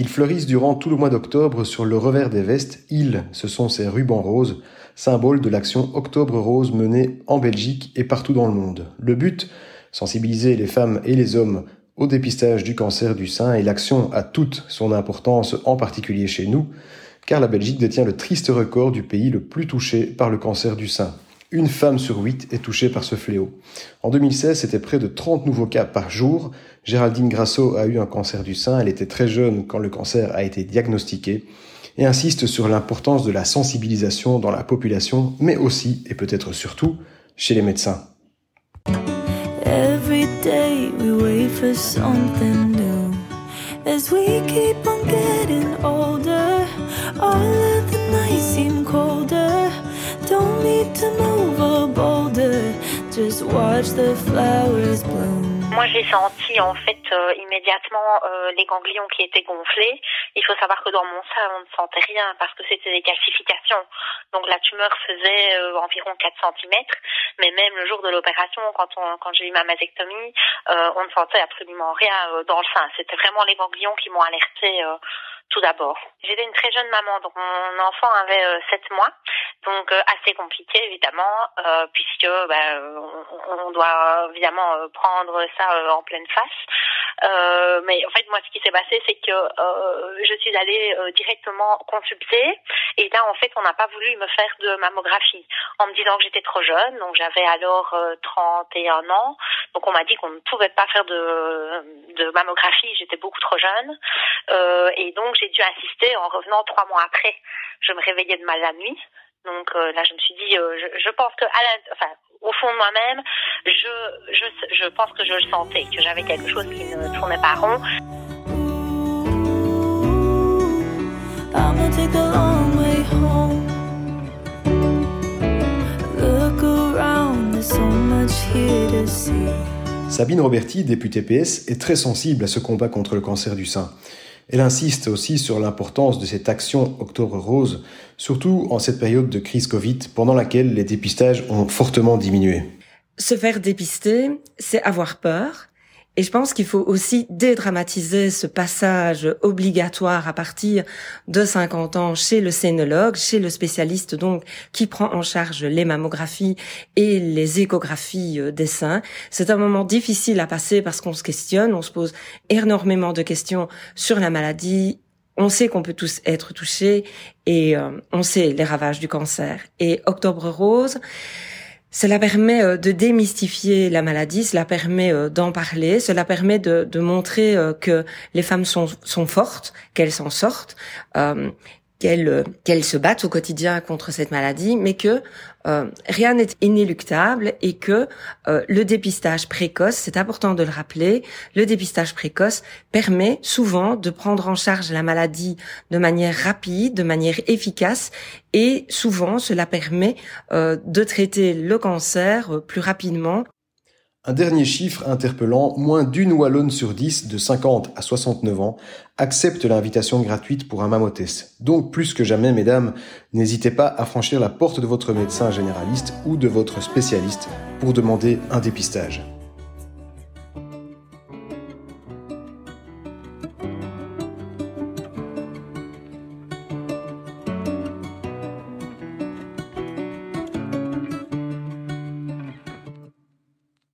Ils fleurissent durant tout le mois d'octobre sur le revers des vestes. Ils, ce sont ces rubans roses, symbole de l'action Octobre Rose menée en Belgique et partout dans le monde. Le but, sensibiliser les femmes et les hommes au dépistage du cancer du sein et l'action a toute son importance, en particulier chez nous, car la Belgique détient le triste record du pays le plus touché par le cancer du sein. Une femme sur huit est touchée par ce fléau. En 2016, c'était près de 30 nouveaux cas par jour. Géraldine Grasso a eu un cancer du sein. Elle était très jeune quand le cancer a été diagnostiqué et insiste sur l'importance de la sensibilisation dans la population, mais aussi et peut-être surtout chez les médecins. Just watch the flowers bloom. Moi, j'ai senti en fait euh, immédiatement euh, les ganglions qui étaient gonflés. Il faut savoir que dans mon sein, on ne sentait rien parce que c'était des calcifications. Donc la tumeur faisait euh, environ 4 cm. Mais même le jour de l'opération, quand, on, quand j'ai eu ma mastectomie, on ne sentait absolument rien dans le sein. C'était vraiment les ganglions qui m'ont alerté tout d'abord. J'étais une très jeune maman, donc mon enfant avait euh, 7 mois, donc euh, assez compliqué évidemment, euh, puisque ben, on, on, doit évidemment euh, prendre ça euh, en pleine face. Euh, mais en fait, moi, ce qui s'est passé, c'est que je suis allée directement consulter. Et là, en fait, on n'a pas voulu me faire de mammographie en me disant que j'étais trop jeune. Donc, j'avais alors 31 ans. Donc, on m'a dit qu'on ne pouvait pas faire de, de mammographie. J'étais beaucoup trop jeune. et donc, j'ai dû insister en revenant trois mois après. Je me réveillais de mal la nuit. Donc là, je me suis dit, je, je pense que à la, enfin, au fond de moi-même, je, je, je pense que je le sentais, que j'avais quelque chose qui ne tournait pas rond. Sabine Roberti, députée PS, est très sensible à ce combat contre le cancer du sein. Elle insiste aussi sur l'importance de cette action Octobre Rose, surtout en cette période de crise Covid pendant laquelle les dépistages ont fortement diminué. Se faire dépister, c'est avoir peur, et je pense qu'il faut aussi dédramatiser ce passage obligatoire à partir de 50 ans chez le scénologue, chez le spécialiste donc qui prend en charge les mammographies et les échographies euh, des seins. C'est un moment difficile à passer parce qu'on se questionne, on se pose énormément de questions sur la maladie, on sait qu'on peut tous être touchés et euh, on sait les ravages du cancer. Et Octobre Rose, cela permet euh, de démystifier la maladie, cela permet euh, d'en parler, cela permet de, montrer euh, que les femmes sont, sont fortes, qu'elles s'en sortent, qu'elles qu'elles se battent au quotidien contre cette maladie, mais que euh, rien n'est inéluctable et que euh, le dépistage précoce, c'est important de le rappeler, le dépistage précoce permet souvent de prendre en charge la maladie de manière rapide, de manière efficace et souvent cela permet euh, de traiter le cancer plus rapidement un dernier chiffre interpellant, moins d'une Wallonne sur dix de 50 à 69 ans accepte l'invitation gratuite pour un mammotest. Donc plus que jamais, mesdames, n'hésitez pas à franchir la porte de votre médecin généraliste ou de votre spécialiste pour demander un dépistage.